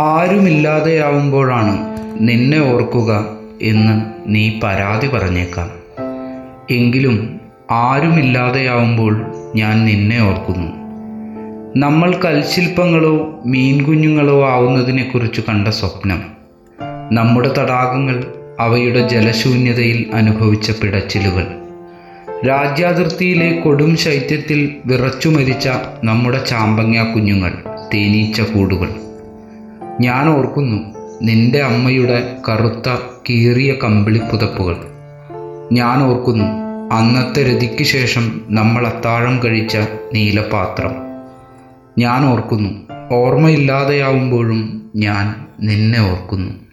ആരുമില്ലാതെയാവുമ്പോഴാണ് നിന്നെ ഓർക്കുക എന്ന് നീ പരാതി പറഞ്ഞേക്കാം. എങ്കിലും ആരുമില്ലാതെയാവുമ്പോൾ ഞാൻ നിന്നെ ഓർക്കുന്നു. നമ്മൾ കൽശില്പങ്ങളോ മീൻകുഞ്ഞുങ്ങളോ ആവുന്നതിനെക്കുറിച്ച് കണ്ട സ്വപ്നം. നമ്മുടെ തടാകങ്ങൾ അവയുടെ ജലശൂന്യതയിൽ അനുഭവിച്ച പിടച്ചിലുകൾ. രാജ്യാതിർത്തിയിലെ കൊടും ശൈത്യത്തിൽ വിറച്ചു മരിച്ച നമ്മുടെ ചാമ്പങ്ങ കുഞ്ഞുങ്ങൾ തേനീച്ച കൂടുകൾ. ഞാൻ ഓർക്കുന്നു നിന്റെ അമ്മയുടെ കറുത്ത കീറിയ കമ്പിളി പുതപ്പുകൾ. ഞാൻ ഓർക്കുന്നു അന്നത്തെ രതിക്ക് ശേഷം നമ്മൾ അത്താഴം കഴിച്ച നീലപാത്രം. ഞാൻ ഓർക്കുന്നു ഓർമ്മയില്ലാതെയാവുമ്പോഴും ഞാൻ നിന്നെ ഓർക്കുന്നു.